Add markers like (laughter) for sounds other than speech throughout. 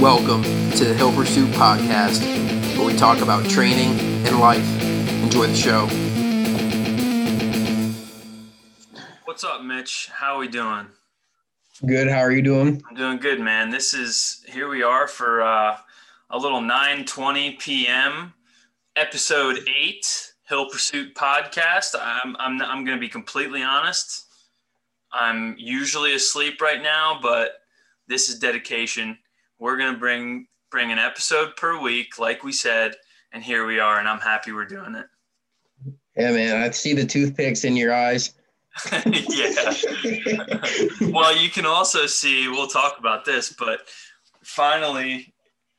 Welcome to the Hill Pursuit Podcast, where we talk about training and life. Enjoy the show. What's up, Mitch? How are we doing? Good. How are you doing? I'm doing good, man. This is here we are for uh, a little 9:20 p.m. episode eight Hill Pursuit podcast. I'm I'm I'm going to be completely honest. I'm usually asleep right now, but this is dedication. We're going to bring bring an episode per week, like we said, and here we are, and I'm happy we're doing it. Yeah, man. I see the toothpicks in your eyes. (laughs) yeah. well, you can also see, we'll talk about this, but finally,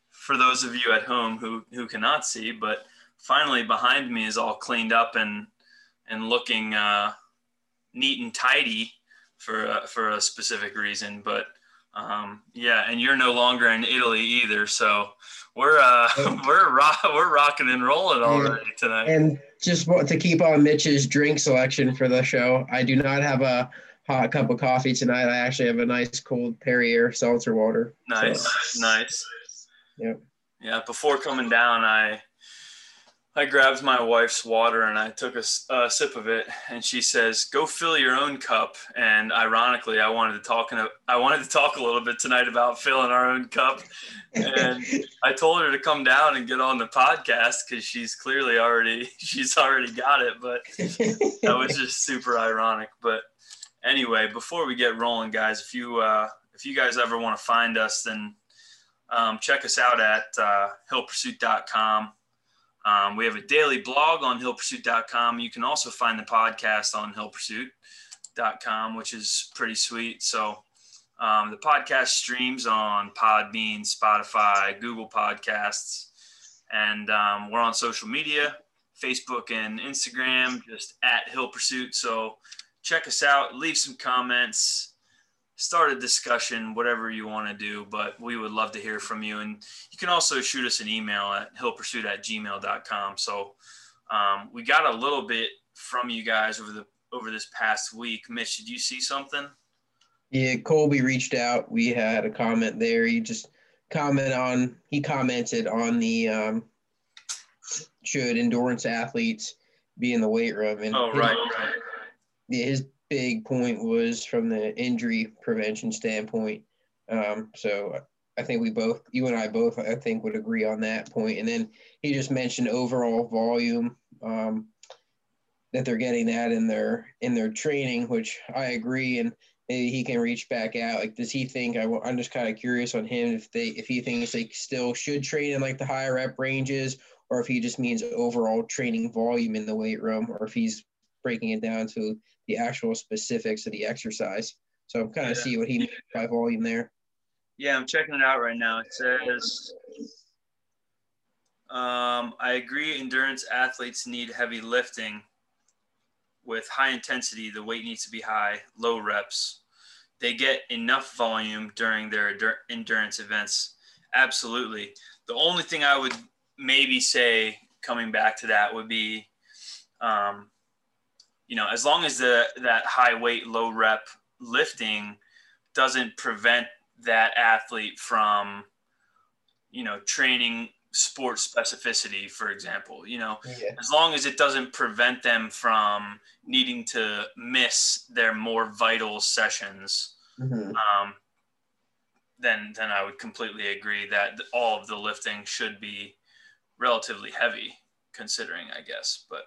for those of you at home who, who cannot see, but finally behind me is all cleaned up and, and looking uh, neat and tidy for, uh, for a specific reason. But um, yeah, and you're no longer in Italy either. So we're, uh, (laughs) we're, ro- we're rocking and rolling already tonight. And just want to keep on Mitch's drink selection for the show. I do not have a hot cup of coffee tonight. I actually have a nice cold Perrier seltzer water. Nice, so. nice. Yep. Yeah. Before coming down, I I grabbed my wife's water and I took a, a, sip of it, and she says, "Go fill your own cup." And ironically, I wanted to talk in a, I wanted to talk a little bit tonight about filling our own cup, and I told her to come down and get on the podcast because she's clearly already (laughs) she's already got it, but that was (laughs) just super ironic. But anyway, before we get rolling, guys, if you uh, if you guys ever want to find us, then um, check us out at uh, hillpursuit.com. Um, we have a daily blog on hillpursuit.com. You can also find the podcast on hillpursuit.com, which is pretty sweet. So um, the podcast streams on Podbean, Spotify, Google Podcasts, and um, we're on social media, Facebook and Instagram, just at Hill Pursuit. So check us out, leave some comments, start a discussion, whatever you want to do, but we would love to hear from you. And you can also shoot us an email at hillpursuit at gmail.com. So um, we got a little bit from you guys over the over this past week. Mitch, did you see something? Yeah, Colby reached out. We had a comment there. He just comment on he commented on the um, should endurance athletes be in the weight room and oh right, his, right. Yeah, his big point was from the injury prevention standpoint. Um, so I think we both, you and I both, I think would agree on that point. And then he just mentioned overall volume um, that they're getting that in their in their training, which I agree. And maybe he can reach back out. Like, does he think? I, I'm just kind of curious on him if they if he thinks they still should train in like the higher rep ranges, or if he just means overall training volume in the weight room, or if he's breaking it down to the actual specifics of the exercise. So I'm kind of yeah. see what he means by volume there. Yeah, I'm checking it out right now. It says, um, I agree endurance athletes need heavy lifting. With high intensity, the weight needs to be high, low reps. They get enough volume during their endurance events. Absolutely. The only thing I would maybe say coming back to that would be um, you know, as long as the that high weight, low rep lifting doesn't prevent that athlete from, you know, training sports specificity, for example, you know, yeah. as long as it doesn't prevent them from needing to miss their more vital sessions, mm-hmm. um, then then I would completely agree that all of the lifting should be relatively heavy, considering, I guess, but.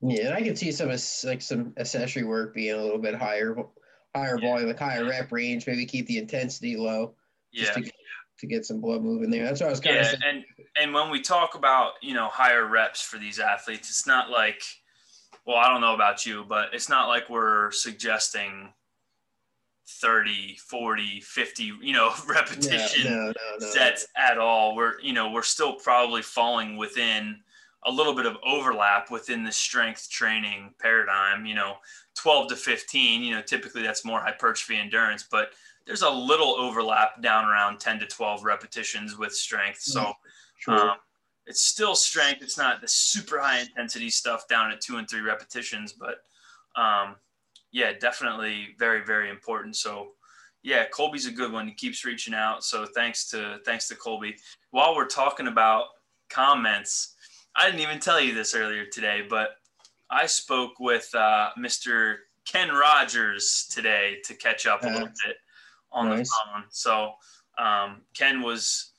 Yeah, and I can see some like some accessory work being a little bit higher, higher yeah. volume, like higher rep range. Maybe keep the intensity low. Yeah. To, to, get some blood moving there. That's what I was kind yeah, of. Yeah, and and when we talk about you know higher reps for these athletes, it's not like, well, I don't know about you, but it's not like we're suggesting 30 40 50 you know repetition (laughs) no, no, no, sets at all we're you know we're still probably falling within a little bit of overlap within the strength training paradigm. You know, 12 to 15, you know, typically that's more hypertrophy endurance, but there's a little overlap down around 10 to 12 repetitions with strength. So um, it's still strength. It's not the super high intensity stuff down at two and three repetitions, but um, yeah, definitely very, very important. So yeah, Colby's a good one. He keeps reaching out. So thanks to thanks to Colby. While we're talking about comments, I didn't even tell you this earlier today, but I spoke with uh, Mr. Ken Rogers today to catch up a little bit on nice. the phone. So um, Ken was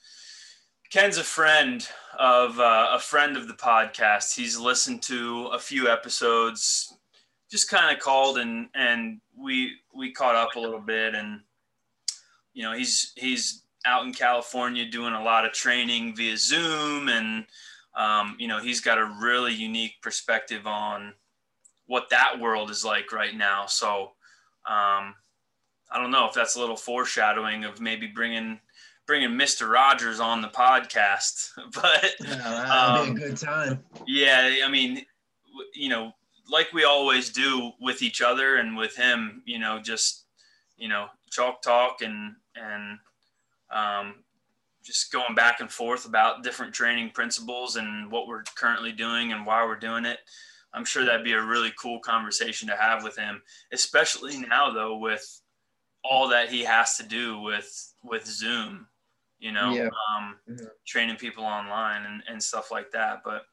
Ken's a friend of uh, a friend of the podcast. He's listened to a few episodes, just kind of called and and we we caught up a little bit and you know he's he's out in California doing a lot of training via Zoom and um, you know he's got a really unique perspective on what that world is like right now. So um, I don't know if that's a little foreshadowing of maybe bringing bringing Mr. Rogers on the podcast, (laughs) but yeah, that'll be a um, good time. Yeah, I mean, you know, like we always do with each other and with him, you know, just you know, chalk talk and and um, just going back and forth about different training principles and what we're currently doing and why we're doing it. I'm sure that'd be a really cool conversation to have with him, especially now though with all that he has to do with with Zoom, you know, yeah. um, mm-hmm. training people online and, and stuff like that. But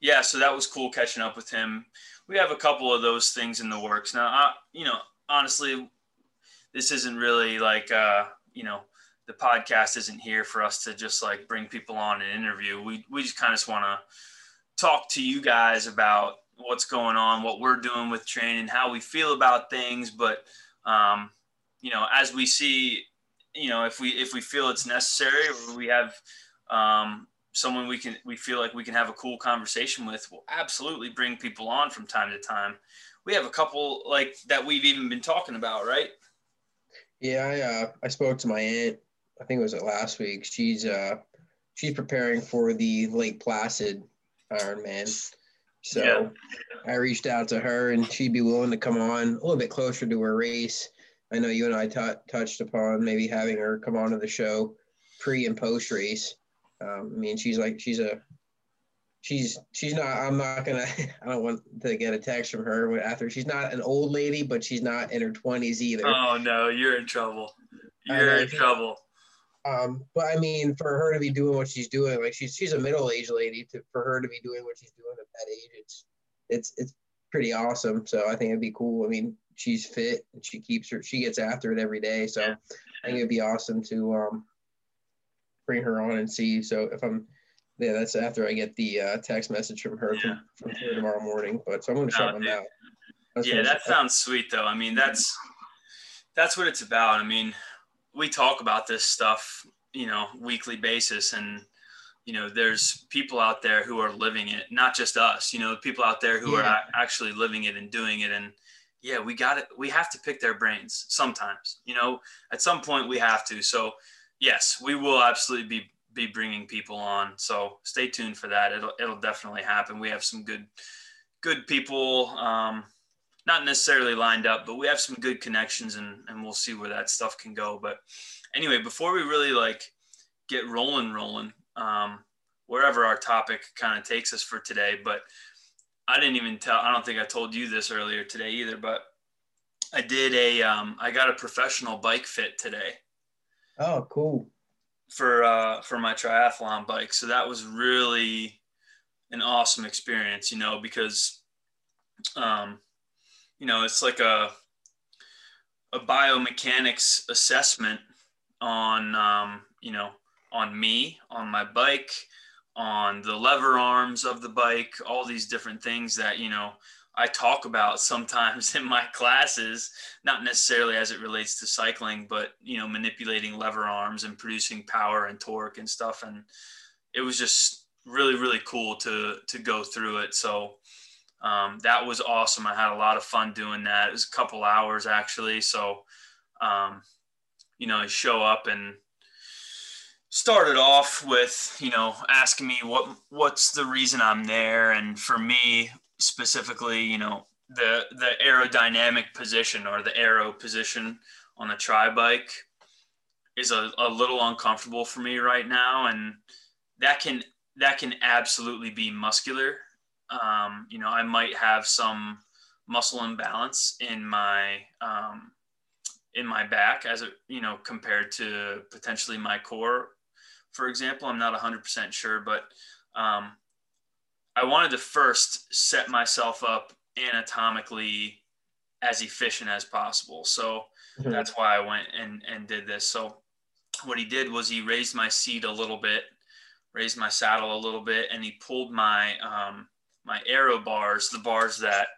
yeah, so that was cool catching up with him. We have a couple of those things in the works now. I, you know, honestly, this isn't really like uh, you know the podcast isn't here for us to just like bring people on and interview. We we just kind of want to talk to you guys about what's going on, what we're doing with training, how we feel about things. But um, you know, as we see, you know, if we if we feel it's necessary, we have um, someone we can we feel like we can have a cool conversation with, we'll absolutely bring people on from time to time. We have a couple like that we've even been talking about, right? Yeah, I uh, I spoke to my aunt. I think it was last week. She's uh she's preparing for the Lake Placid Ironman. So yeah. I reached out to her, and she'd be willing to come on a little bit closer to her race. I know you and I t- touched upon maybe having her come on to the show pre and post race. Um, I mean, she's like she's a she's she's not i'm not gonna (laughs) i don't want to get a text from her after she's not an old lady but she's not in her 20s either oh no you're in trouble you're in trouble um but i mean for her to be doing what she's doing like she's she's a middle-aged lady to for her to be doing what she's doing at that age it's it's it's pretty awesome so i think it'd be cool i mean she's fit and she keeps her she gets after it every day so yeah. i think it'd be awesome to um bring her on and see so if i'm yeah, that's after I get the uh, text message from her yeah. from, from tomorrow morning. But so I'm going to shut oh, them out. That's yeah, that sounds sweet though. I mean, that's that's what it's about. I mean, we talk about this stuff, you know, weekly basis, and you know, there's people out there who are living it, not just us. You know, people out there who yeah. are actually living it and doing it, and yeah, we got it. We have to pick their brains sometimes. You know, at some point we have to. So yes, we will absolutely be be bringing people on. So stay tuned for that. It'll it'll definitely happen. We have some good good people, um, not necessarily lined up, but we have some good connections, and and we'll see where that stuff can go. But anyway, before we really like get rolling, rolling, um, wherever our topic kind of takes us for today, but I didn't even tell. I don't think I told you this earlier today either, but I did a. Um, I got a professional bike fit today. Oh, cool for uh, for my triathlon bike. So that was really an awesome experience, you know, because um, you know it's like a a biomechanics assessment on um, you know on me on my bike on the lever arms of the bike all these different things that you know I talk about (laughs) sometimes in my classes, not necessarily as it relates to cycling, but you know, manipulating lever arms and producing power and torque and stuff. And it was just really, really cool to to go through it. So um, that was awesome. I had a lot of fun doing that. It was a couple hours actually. So um, you know, I show up and started off with you know asking me what what's the reason I'm there and for me specifically, you know, the the aerodynamic position or the aero position on the tri bike is a, a little uncomfortable for me right now, and that can that can absolutely be muscular. Um, you know, I might have some muscle imbalance in my um, in my back as a you know compared to potentially my core. For example i'm not 100% sure but um, i wanted to first set myself up anatomically as efficient as possible. So mm-hmm. that's why i went and and did this. So what he did was he raised my seat a little bit raised my saddle a little bit and he pulled my um, my aero bars the bars that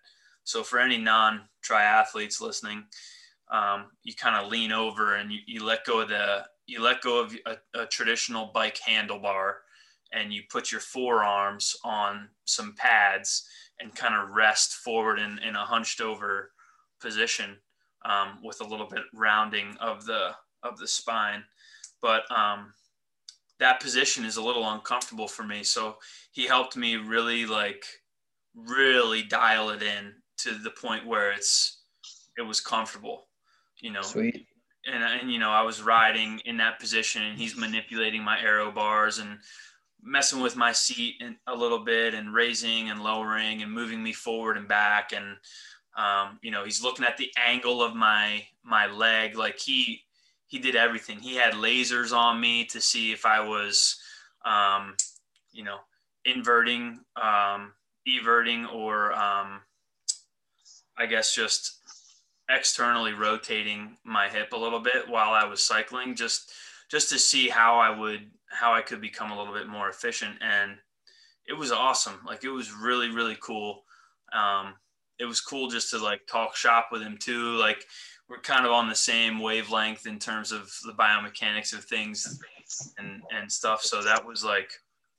so for any non triathletes listening um, you kind of lean over and you, you let go of the you let go of a, a, traditional bike handlebar and you put your forearms on some pads and kind of rest forward in, in a hunched over position um, with a little bit rounding of the of the spine. But um, that position is a little uncomfortable for me so he helped me really like really dial it in to the point where it's it was comfortable you know. Sweet. And, and you know, I was riding in that position, and he's manipulating my aero bars and messing with my seat and a little bit, and raising and lowering and moving me forward and back, and um, you know, he's looking at the angle of my my leg, like he he did everything. He had lasers on me to see if I was, um, you know, inverting, um, everting, or um, I guess just externally rotating my hip a little bit while I was cycling just just to see how I would how I could become a little bit more efficient. And it was awesome. Like it was really really cool. Um, it was cool just to like talk shop with him too. Like we're kind of on the same wavelength in terms of the biomechanics of things and and stuff so that was like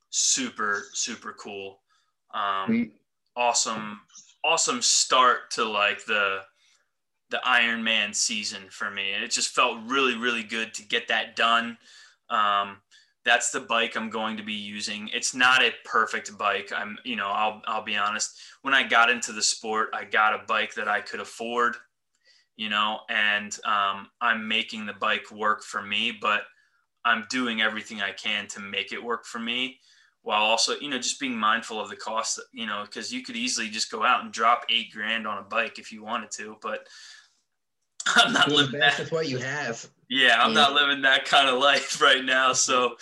super super cool um, awesome awesome start to like the the Ironman season for me. And it just felt really, really good to get that done. Um, that's the bike I'm going to be using. It's not a perfect bike. I'm, you know, I'll, I'll be honest. When I got into the sport, I got a bike that I could afford, you know, and um, I'm making the bike work for me, but I'm doing everything I can to make it work for me while also, you know, just being mindful of the cost, you know, because you could easily just go out and drop eight grand on a bike if you wanted to, but (laughs) I'm not living that. with what you have. Yeah, I'm yeah. not living that kind of life (laughs) right now. So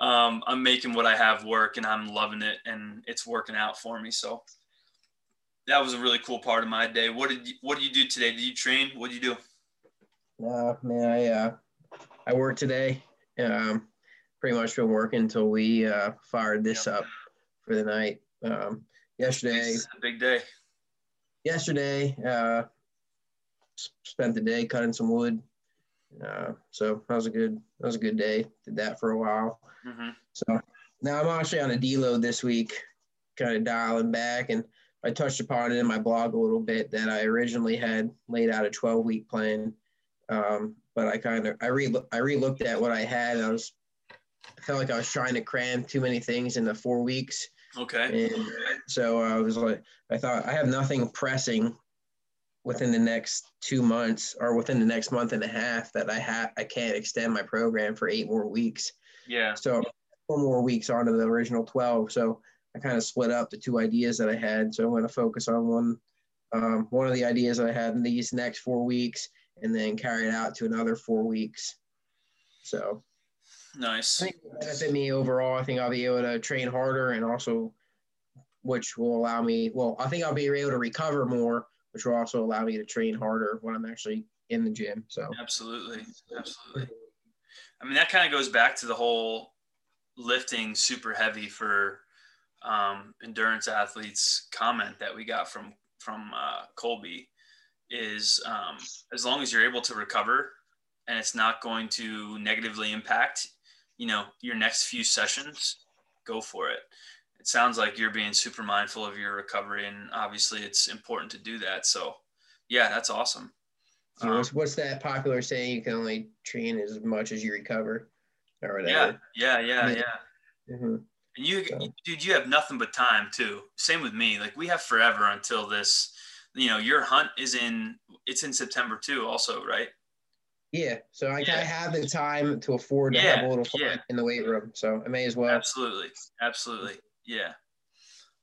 um, I'm making what I have work, and I'm loving it, and it's working out for me. So that was a really cool part of my day. What did you, what did you do today? Did you train? What did you do? No, man, I uh, I worked today. Um, pretty much been working until we uh, fired this yep. up for the night. Um, yesterday, big day. Yesterday, uh, spent the day cutting some wood. Uh, so that was a good that was a good day. Did that for a while. Mm-hmm. So now I'm actually on a deload this week, kind of dialing back, and I touched upon it in my blog a little bit that I originally had laid out a 12 week plan, um, but I kind of I re I re-looked at what I had. I was I felt like I was trying to cram too many things into four weeks. Okay. And so I was like, I thought I have nothing pressing within the next two months or within the next month and a half that I have I can't extend my program for eight more weeks. Yeah. So four more weeks onto the original 12. So I kind of split up the two ideas that I had. So I'm going to focus on one um, one of the ideas that I had in these next four weeks and then carry it out to another four weeks. So nice. I think benefit me overall. I think I'll be able to train harder and also which will allow me well, I think I'll be able to recover more which will also allow me to train harder when I'm actually in the gym. So absolutely, absolutely. I mean, that kind of goes back to the whole lifting super heavy for um, endurance athletes comment that we got from from uh, Colby is um, as long as you're able to recover and it's not going to negatively impact you know your next few sessions go for it it sounds like you're being super mindful of your recovery, and obviously it's important to do that. So, yeah, that's awesome. So um, what's, that popular saying? You can only train as much as you recover, or whatever. Yeah, yeah, yeah, yeah. Mm-hmm. And you, so. dude, you have nothing but time too. Same with me. Like we have forever until this. You know, your hunt is in. It's in September too. Also, right? Yeah, so I yeah. kind of have the time to afford to yeah. have a little fun yeah. in the weight room, so I may as well. Absolutely, absolutely. Yeah.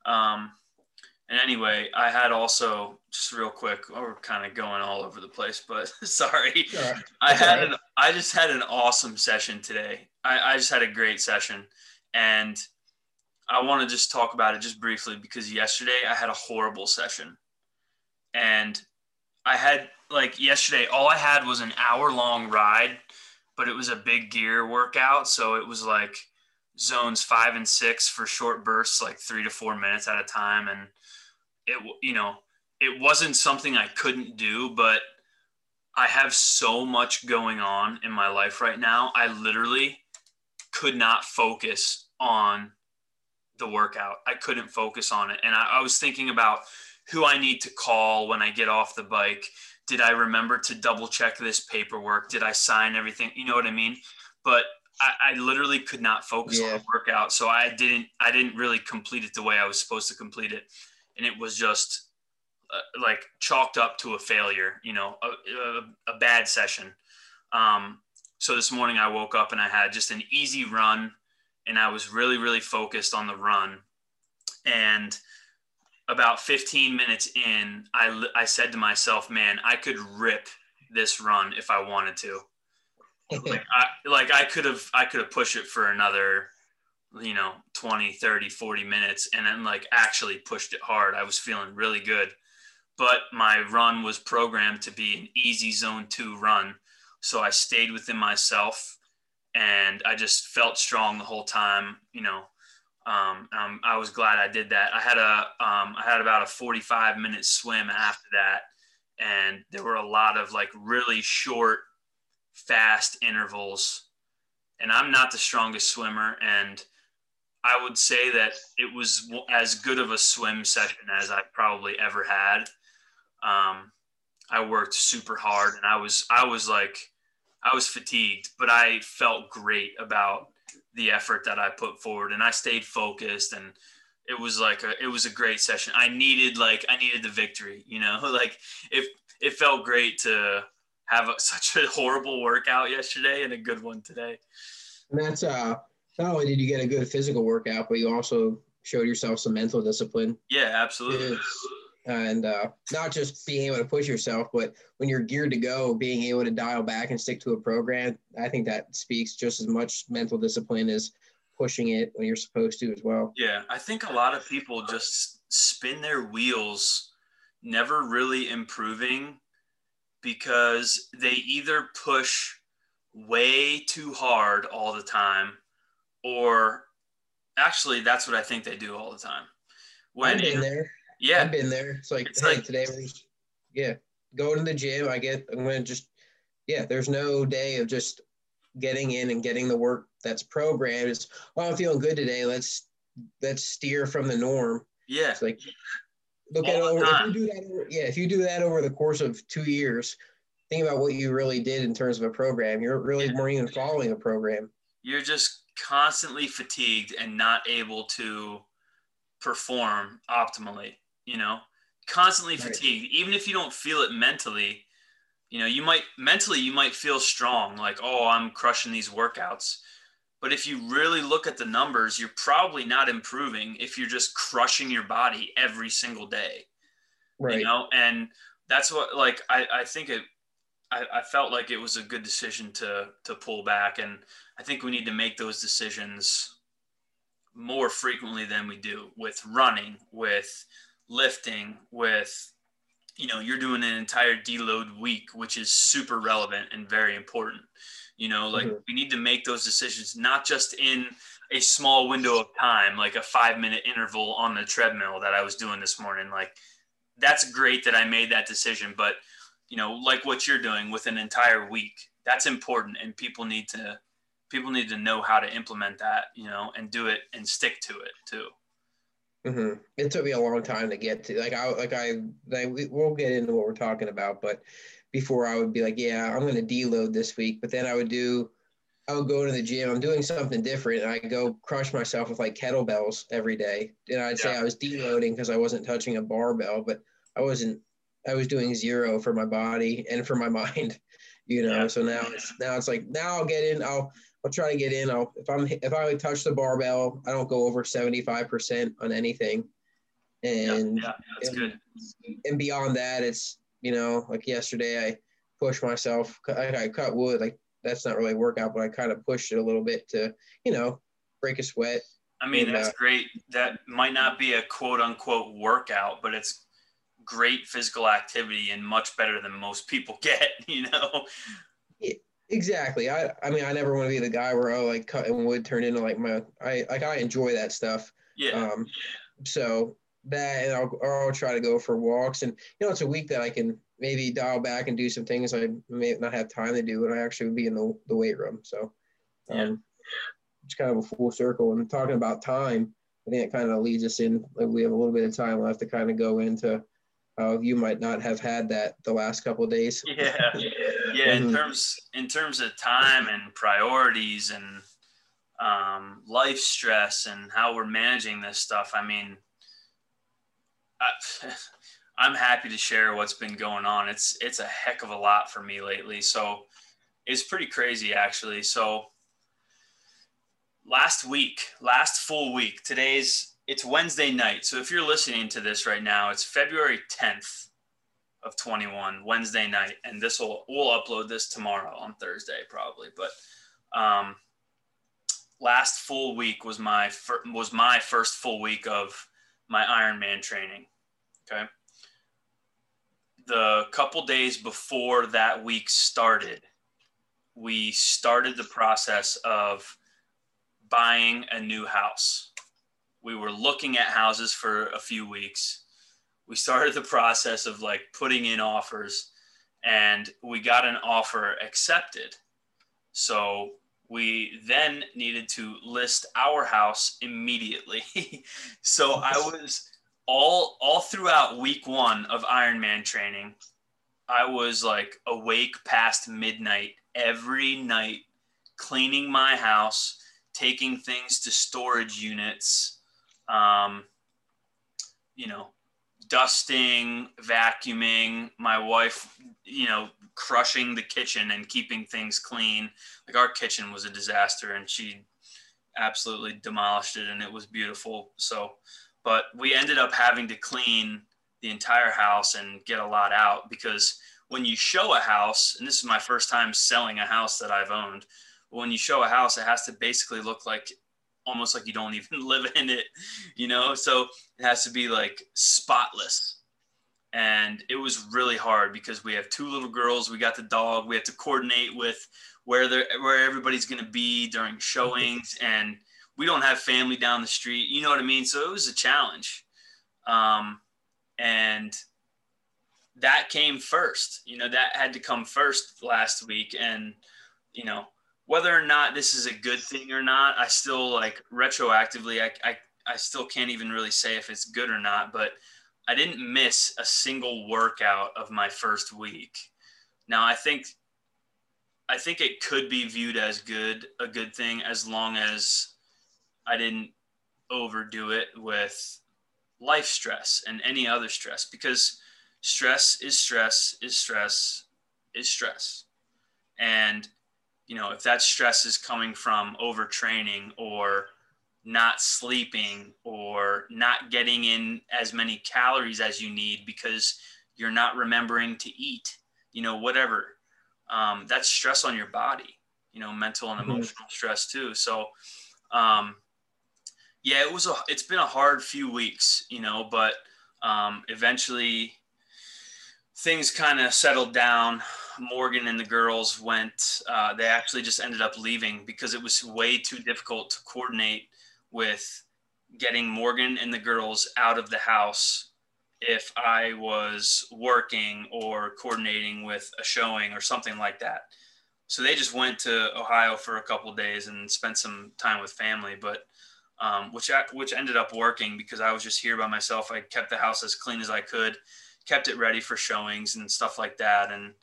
Um, And anyway, I had also just real quick. We're kind of going all over the place, but (laughs) sorry. Sure. I had right. an. I just had an awesome session today. I, I just had a great session, and I want to just talk about it just briefly because yesterday I had a horrible session, and I had like yesterday all I had was an hour long ride, but it was a big gear workout, so it was like zones five and six for short bursts, like three to four minutes at a time, and it you know it wasn't something I couldn't do, but I have so much going on in my life right now. I literally could not focus on the workout. I couldn't focus on it. And I, I, was thinking about who I need to call when I get off the bike. Did I remember to double check this paperwork? Did I sign everything? You know what I mean? But I, I literally could not focus yeah. on the workout. So I didn't, I didn't really complete it the way I was supposed to complete it and it was just uh, like chalked up to a failure, you know, a, a, a bad session. Um, so this morning I woke up and I had just an easy run and I was really, really focused on the run. And about 15 minutes in, I, I said to myself, man, I could rip this run if I wanted to. (laughs) like I, like I could have, I could have pushed it for another you know 20 30 40 minutes and then like actually pushed it hard i was feeling really good but my run was programmed to be an easy zone two run so i stayed within myself and i just felt strong the whole time you know um, um, i was glad i did that i had a um, I had about a 45 minute swim after that and there were a lot of like really short fast intervals and i'm not the strongest swimmer and I would say that it was as good of a swim session as I probably ever had. Um, I worked super hard and I was I was like I was fatigued, but I felt great about the effort that I put forward and I stayed focused and it was like a it was a great session. I needed like I needed the victory, you know, (laughs) like if it felt great to have a, (laughs) such a horrible workout yesterday and a good one today. And that's uh not only did you get a good physical workout, but you also showed yourself some mental discipline. Yeah, absolutely. And uh, not just being able to push yourself, but when you're geared to go, being able to dial back and stick to a program, I think that speaks just as much mental discipline as pushing it when you're supposed to as well. Yeah, I think a lot of people just spin their wheels, never really improving because they either push way too hard all the time or actually that's what I think they do all the time. When in, there. Yeah. I've been there. It's like, it's hey, like, today yeah, going to the gym. I get, I'm going to just, yeah, there's no day of just getting in and getting the work that's programmed. It's, oh, I'm feeling good today. Let's, let's steer from the norm. Yeah. It's like, look all at over, if you do that, over, yeah, if you do that over the course of two years, think about what you really did in terms of a program. You're really yeah. more even following a program. You're just constantly fatigued and not able to perform optimally, you know, constantly right. fatigued, even if you don't feel it mentally, you know, you might mentally, you might feel strong, like, oh, I'm crushing these workouts. But if you really look at the numbers, you're probably not improving if you're just crushing your body every single day. Right. You know, and that's what like I, I think it I, I felt like it was a good decision to to pull back and I think we need to make those decisions more frequently than we do with running, with lifting, with you know, you're doing an entire deload week, which is super relevant and very important. You know, like mm-hmm. we need to make those decisions not just in a small window of time, like a five minute interval on the treadmill that I was doing this morning. Like that's great that I made that decision, but you know, like what you're doing with an entire week, that's important and people need to people need to know how to implement that, you know, and do it and stick to it too. Mm-hmm. It took me a long time to get to like I like I like, we, we'll get into what we're talking about, but before I would be like, yeah, I'm going to deload this week, but then I would do I would go to the gym. I'm doing something different, and I go crush myself with like kettlebells every day. And I'd say I was deloading because I wasn't touching a barbell, but I wasn't. I was doing zero for my body and for my (laughs) mind, you know. Yeah. So now it's now it's like now I'll get in. I'll I'll try to get in. I'll if I'm if I touch the barbell, I don't go over 75% on anything. And yeah, yeah that's and, good. And beyond that, it's you know like yesterday I pushed myself. I, I cut wood like that's not really a workout, but I kind of pushed it a little bit to you know break a sweat. I mean, and, that's uh, great. That might not be a quote unquote workout, but it's great physical activity and much better than most people (laughs) get, you know? Yeah, exactly. I, I mean, I never want to be the guy where, oh, like cutting wood turned into like my, I, like I enjoy that stuff. Yeah. Um, so that, and I'll, I'll try to go for walks and, you know, it's a week that I can maybe dial back and do some things I may not have time to do. And I actually would be in the, the weight room. So, um, yeah. it's kind of a full circle and talking about time. I think it kind of leads us in. Like we have a little bit of time left to kind of go into uh, you might not have had that the last couple days. (laughs) Yeah, yeah. In mm-hmm. terms in terms of time and priorities and um, life stress and how we're managing this stuff. I mean, I, (laughs) I'm happy to share what's been going on. It's it's a heck of a lot for me lately. So it's pretty crazy actually. So last week, last full week, today's it's Wednesday night. So if you're listening to this right now, it's February 10th of 21, Wednesday night, and this will we'll upload this tomorrow on Thursday probably. But um, last full week was my fir- was my first full week of my Ironman training. Okay. The couple days before that week started, we started the process of buying a new house we were looking at houses for a few weeks. We started the process of like putting in offers and we got an offer accepted. So we then needed to list our house immediately. (laughs) so I was all all throughout week 1 of Ironman training. I was like awake past midnight every night cleaning my house, taking things to storage units, um, you know, dusting, vacuuming, my wife, you know, crushing the kitchen and keeping things clean. Like our kitchen was a disaster and she absolutely demolished it and it was beautiful. So, but we ended up having to clean the entire house and get a lot out because when you show a house, and this is my first time selling a house that I've owned, when you show a house, it has to basically look like almost like you don't (laughs) even live in it, you know? So it has to be like spotless. And it was really hard because we have two little girls, we got the dog, we have to coordinate with where they where everybody's going to be during showings and we don't have family down the street, you know what I mean? So it was a challenge. Um, and that came first, you know, that had to come first last week. And, you know, whether or not this is a good thing or not, I still like retroactively, I, I, I still can't even really say if it's good or not, but I didn't miss a single workout of my first week. Now I think, I think it could be viewed as good, a good thing as long as I didn't overdo it with life stress and any other stress because stress is stress is stress is stress. And you know, if that stress is coming from overtraining or not sleeping or not getting in as many calories as you need because you're not remembering to eat, you know, whatever. Um, that's stress on your body, you know, mental and mm-hmm. emotional stress too. So, um, yeah, it was a, it's been a hard few weeks, you know, but um, eventually things kind of settled down. Morgan and the girls went, uh, they actually just ended up leaving because it was way too difficult to coordinate with getting Morgan and the girls out of the house if I was working or coordinating with a showing or something like that. So they just went to Ohio for a couple days and spent some time with family, but um, which which ended up working because I was just here by myself. I kept the house as clean as I could, kept it ready for showings and stuff like that, and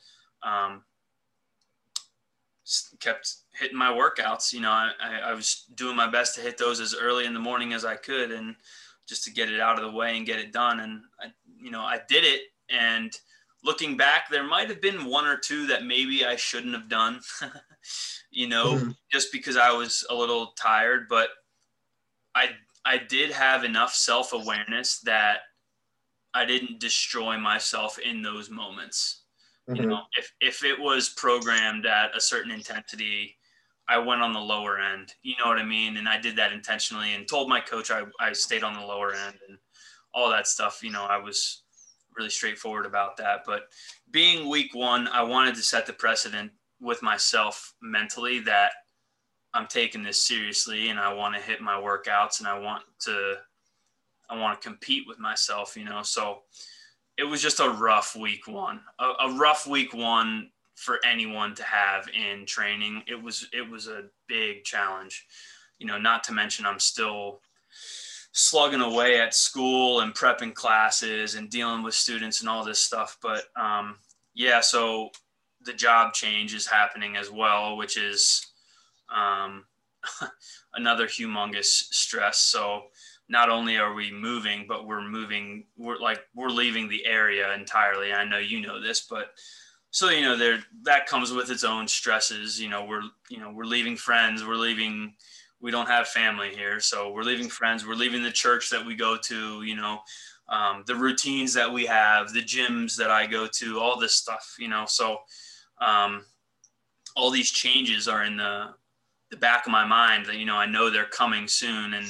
um, kept hitting my workouts. You know, I, I was doing my best to hit those as early in the morning as I could, and just to get it out of the way and get it done. And I, you know, I did it. And looking back, there might have been one or two that maybe I shouldn't have done. (laughs) you know, mm-hmm. just because I was a little tired, but I I did have enough self awareness that I didn't destroy myself in those moments. Mm-hmm. You know, if if it was programmed at a certain intensity, I went on the lower end. You know what I mean? And I did that intentionally and told my coach I, I stayed on the lower end and all that stuff. You know, I was really straightforward about that. But being week one, I wanted to set the precedent with myself mentally that I'm taking this seriously and I want to hit my workouts and I want to I want to compete with myself, you know. So it was just a rough week one. A, a rough week one for anyone to have in training. It was it was a big challenge. You know, not to mention I'm still slugging away at school and prepping classes and dealing with students and all this stuff. But um, yeah, so the job change is happening as well, which is um, (laughs) another humongous stress. So not only are we moving, but we're moving, we're like, we're leaving the area entirely. I know you know this, but so, you know, there, that comes with its own stresses. You know, we're, you know, we're leaving friends, we're leaving, we don't have family here. So we're leaving friends, we're leaving the church that we go to, you know, um, the routines that we have, the gyms that I go to, all this stuff, you know. So um, all these changes are in the the back of my mind that you know I know they're coming soon, and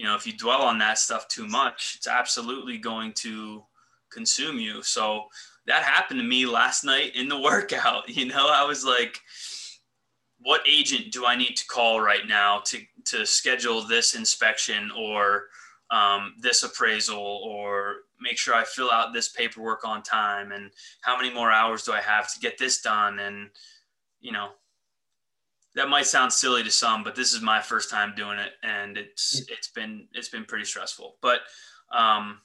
you know if you dwell on that stuff too much, it's absolutely going to consume you. So that happened to me last night in the (laughs) workout. You know, I was like, what agent do I need to call right now to to schedule this inspection or um, this appraisal or make sure I fill out this paperwork on time and how many more hours do I have to get this done and you know that might sound silly to some but this is my first time doing it and it's it's been it's been pretty stressful. But um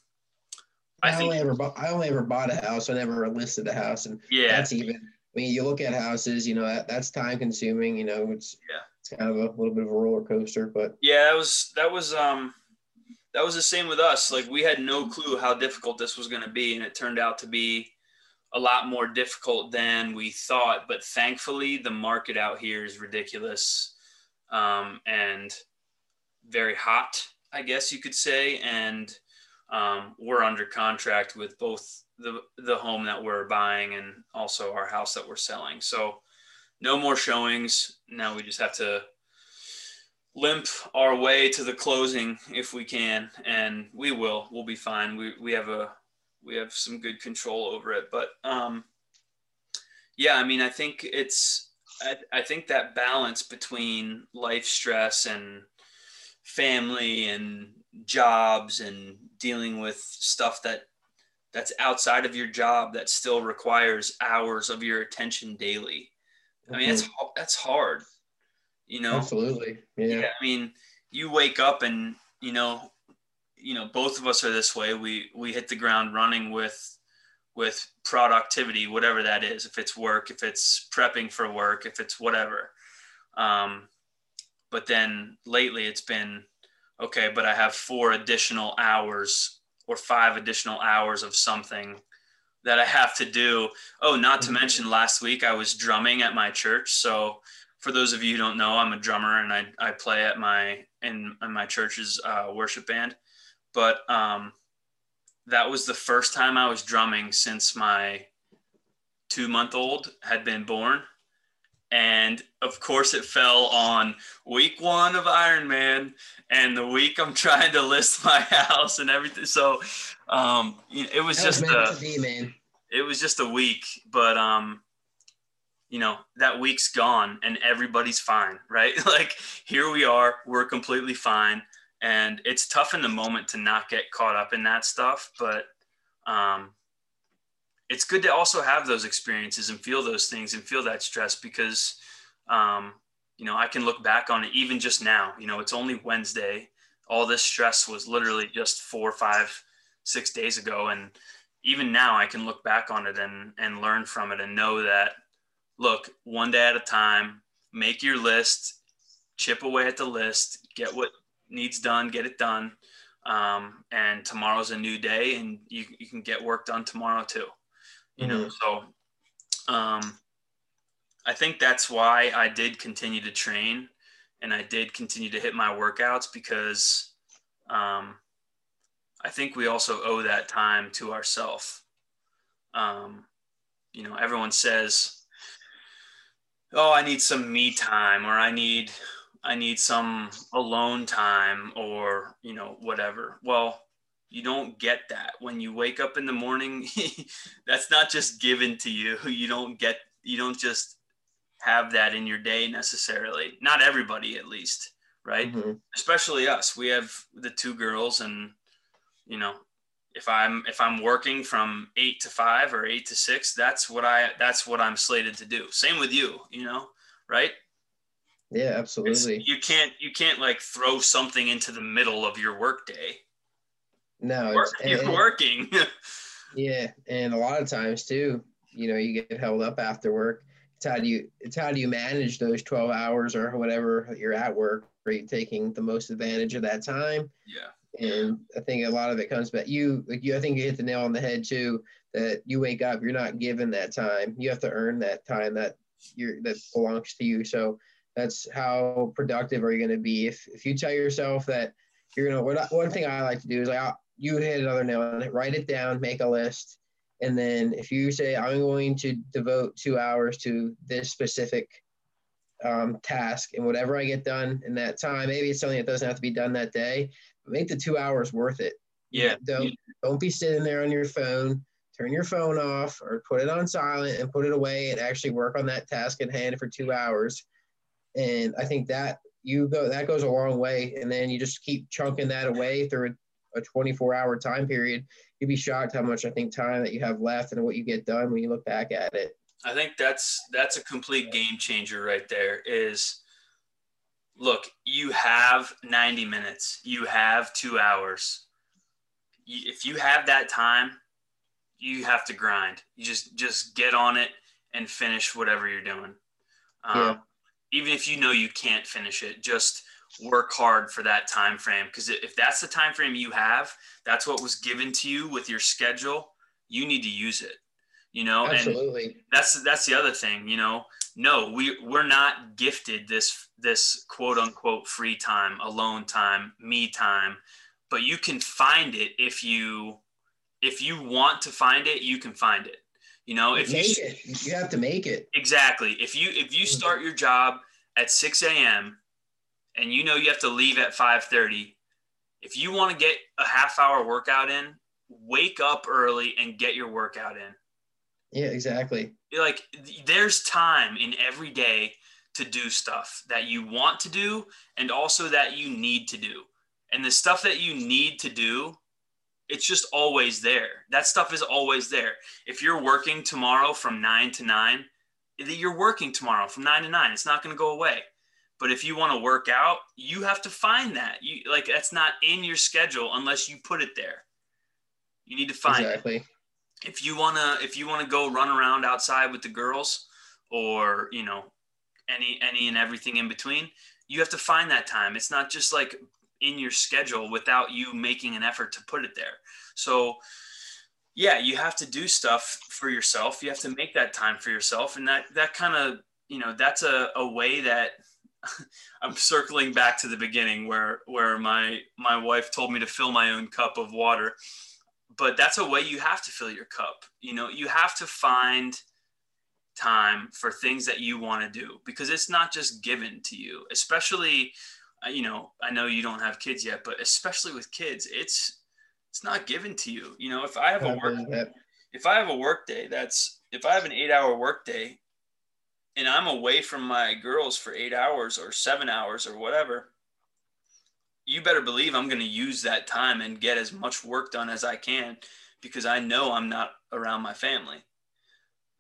I, I only ever bought I only ever bought a house. I never listed a house and yeah. that's even I mean you look at houses you know that, that's time consuming you know it's yeah. it's kind of a little bit of a roller coaster but yeah that was that was um that was the same with us. Like we had no clue how difficult this was going to be, and it turned out to be a lot more difficult than we thought. But thankfully, the market out here is ridiculous um, and very hot, I guess you could say. And um, we're under contract with both the the home that we're buying and also our house that we're selling. So no more showings. Now we just have to limp our way to the closing if we can, and we will. We'll be fine. We we have a we have some good control over it, but um, yeah, I mean, I think it's I, I think that balance between life stress and family and jobs and dealing with stuff that that's outside of your job that still requires hours of your attention daily. I mean, that's mm-hmm. that's hard you know absolutely yeah. yeah i mean you wake up and you know you know both of us are this way we we hit the ground running with with productivity whatever that is if it's work if it's prepping for work if it's whatever um, but then lately it's been okay but i have four additional hours or five additional hours of something that i have to do oh not to mm-hmm. mention last week i was drumming at my church so for those of you who don't know, I'm a drummer and I, I play at my in, in my church's uh, worship band. But um, that was the first time I was drumming since my two month old had been born. And of course, it fell on week one of Ironman and the week I'm (laughs) trying to list my house and everything. So um, it was that just was a, be, it was just a week, but um, you know that week's gone and everybody's fine (laughs) right like here we are we're completely fine and it's tough in the moment to not get caught up in that stuff but um, it's good to also have those experiences and feel those things and feel that stress because um, you know i can look back on it even just now. You know it's only wednesday. All this stress was literally just four five six days ago. And even now i can look back on it and and learn from it and know that look one day at a time, make your list, chip away at the list, get what needs done, get it done. Um, and tomorrow's a new day and you, you can get work done tomorrow too. You mm-hmm. know, so um, I think that's why I did continue to train and I did continue to hit my workouts because um, I think we also owe that time to ourselves. Um, you know, everyone says, "Oh, I need some me time," or "I need, I need some alone time," or you know, whatever. Well, you don't get that when you wake up in the morning. (laughs) that's not just given to you. (laughs) You don't get, you don't just have that in your day necessarily. Not everybody, at least, right? Mm-hmm. Especially us. We have the two girls, and you know, if I'm if I'm working from eight to five or eight to six, that's what I that's what I'm slated to do. Same with you, you know, right? Yeah, absolutely. It's, you can't you can't like throw something into the middle of your workday. No, you're, you're and, working. (laughs) yeah, and a lot of times too, you know, you get held up after work. It's how do you it's how do you manage those twelve hours or whatever you're at work? Are you taking the most advantage of that time? Yeah and I think a lot of it comes back. You, like you, I think you hit the nail on the head too. That you wake up, you're not given that time. You have to earn that time that you're that belongs to you. So that's how productive are you going to be? If if you tell yourself that you're gonna, what one thing I like to do is like you hit another nail on it. Write it down, make a list, and then if you say I'm going to devote two hours to this specific um, task and whatever I get done in that time, maybe it's something that doesn't have to be done that day, make the two hours worth it. Yeah. Don't don't be sitting there on your phone. Turn your phone off or put it on silent and put it away and actually work on that task at hand for two hours. And I think that you go that goes a long way. And then you just keep chunking that away through a, a 24 hour time period. You'd be shocked how much I think time that you have left and what you get done when you look back at it. I think that's that's a complete game changer right there. Is look, you have 90 minutes, you have two hours. If you have that time, you have to grind. You just just get on it and finish whatever you're doing. Um, yeah. Even if you know you can't finish it, just work hard for that time frame. Because if that's the time frame you have, that's what was given to you with your schedule. You need to use it. You know, absolutely. And that's that's the other thing. You know, no, we we're not gifted this this quote unquote free time, alone time, me time, but you can find it if you if you want to find it, you can find it. You know, if make you it. you have to make it exactly. If you if you mm-hmm. start your job at six a.m. and you know you have to leave at five thirty, if you want to get a half hour workout in, wake up early and get your workout in. Yeah, exactly like there's time in every day to do stuff that you want to do and also that you need to do. And the stuff that you need to do, it's just always there. That stuff is always there. If you're working tomorrow from 9 to 9, you're working tomorrow from 9 to 9. It's not going to go away. But if you want to work out, you have to find that. You like that's not in your schedule unless you put it there. You need to find exactly. it if you wanna if you wanna go run around outside with the girls, or you know, any any and everything in between, you have to find that time. It's not just like in your schedule without you making an effort to put it there. So yeah, you have to do stuff for yourself. You have to make that time for yourself. And that that kind of, you know, that's a, a way that (laughs) I'm circling back to the beginning where where my my wife told me to fill my own cup of water but that's a way you have to fill your cup. You know, you have to find time for things that you want to do because it's not just given to you, especially, you know, I know you don't have kids yet, but especially with kids, it's, it's not given to you. You know, if I have a work, if I have a work day, that's, if I have an eight hour work day and I'm away from my girls for eight hours or seven hours or whatever, you better believe I'm going to use that time and get as much work done as I can because I know I'm not around my family.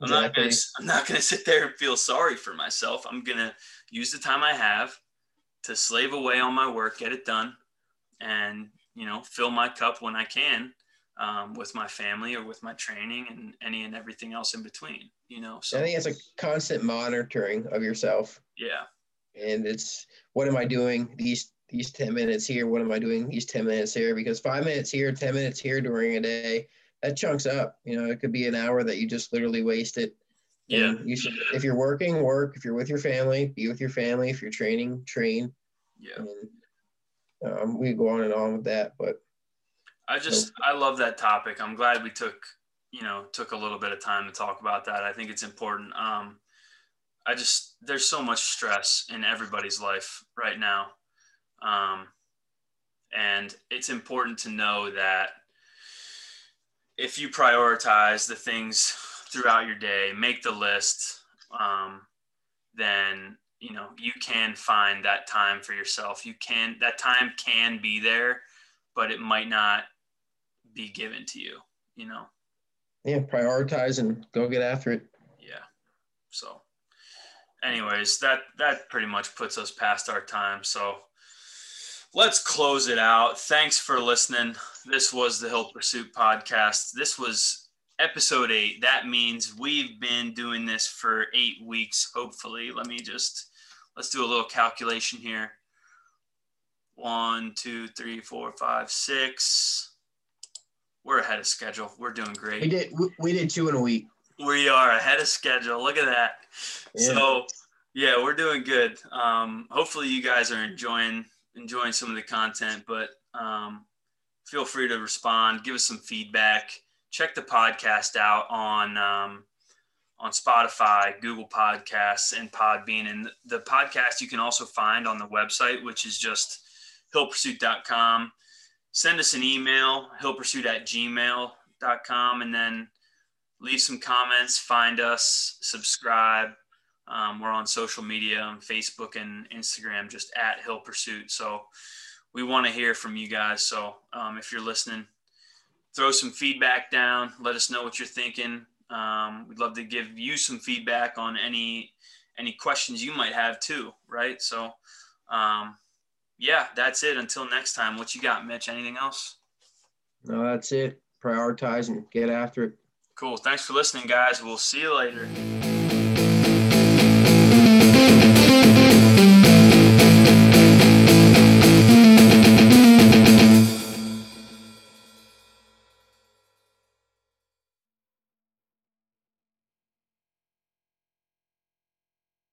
I'm exactly. not going to I'm not going to sit there and feel sorry for myself. I'm going to use the time I have to slave away on my work, get it done, and you know fill my cup when I can um, with my family or with my training and any and everything else in between. You know, so I think it's a constant monitoring of yourself. Yeah, and it's what am I doing these these 10 minutes here. What am I doing these 10 minutes here? Because five minutes here, 10 minutes here during a day, that chunks up. You know, it could be an hour that you just literally wasted. Yeah. you should, if you're working, work. If you're with your family, be with your family. If you're training, train. Yeah. And, um, we go on and on with that, but I just I love that topic. I'm glad we took you know took a little bit of time to talk about that. I think it's important. Um, I just there's so much stress in everybody's life right now, um, and it's important to know that if you prioritize the things throughout your day, make the list, um, then you know you can find that time for yourself. You can that time can be there, but it might not be given to you. You know. Yeah, prioritize and go get after it. Yeah. So, anyways, that that pretty much puts us past our time. So let's close it out. Thanks for listening. This was the Hill Pursuit podcast. This was episode eight. That means we've been doing this for eight weeks, hopefully. Let me just, let's do a little calculation here. One, two, three, four, five, six. We're ahead of schedule. We're doing great. We did, we did two in a week. We are ahead of schedule. Look at that. Yeah. So, yeah, we're doing good. Um, hopefully, you guys are enjoying enjoying some of the content, but um, feel free to respond, give us some feedback. Check the podcast out on um, on Spotify, Google Podcasts, and Podbean. And the podcast you can also find on the website, which is just hillpursuit.com. Send us an email, hillpursuit at gmail.com, and then leave some comments, find us, subscribe, um, we're on social media on Facebook and Instagram, just at Hill Pursuit. So we want to hear from you guys. So um, if you're listening, throw some feedback down. Let us know what you're thinking. Um, we'd love to give you some feedback on any any questions you might have too. Right. So um, yeah, that's it. Until next time, what you got, Mitch? Anything else? No, that's it. Prioritize and get after it. Cool. Thanks for listening, guys. We'll see you later.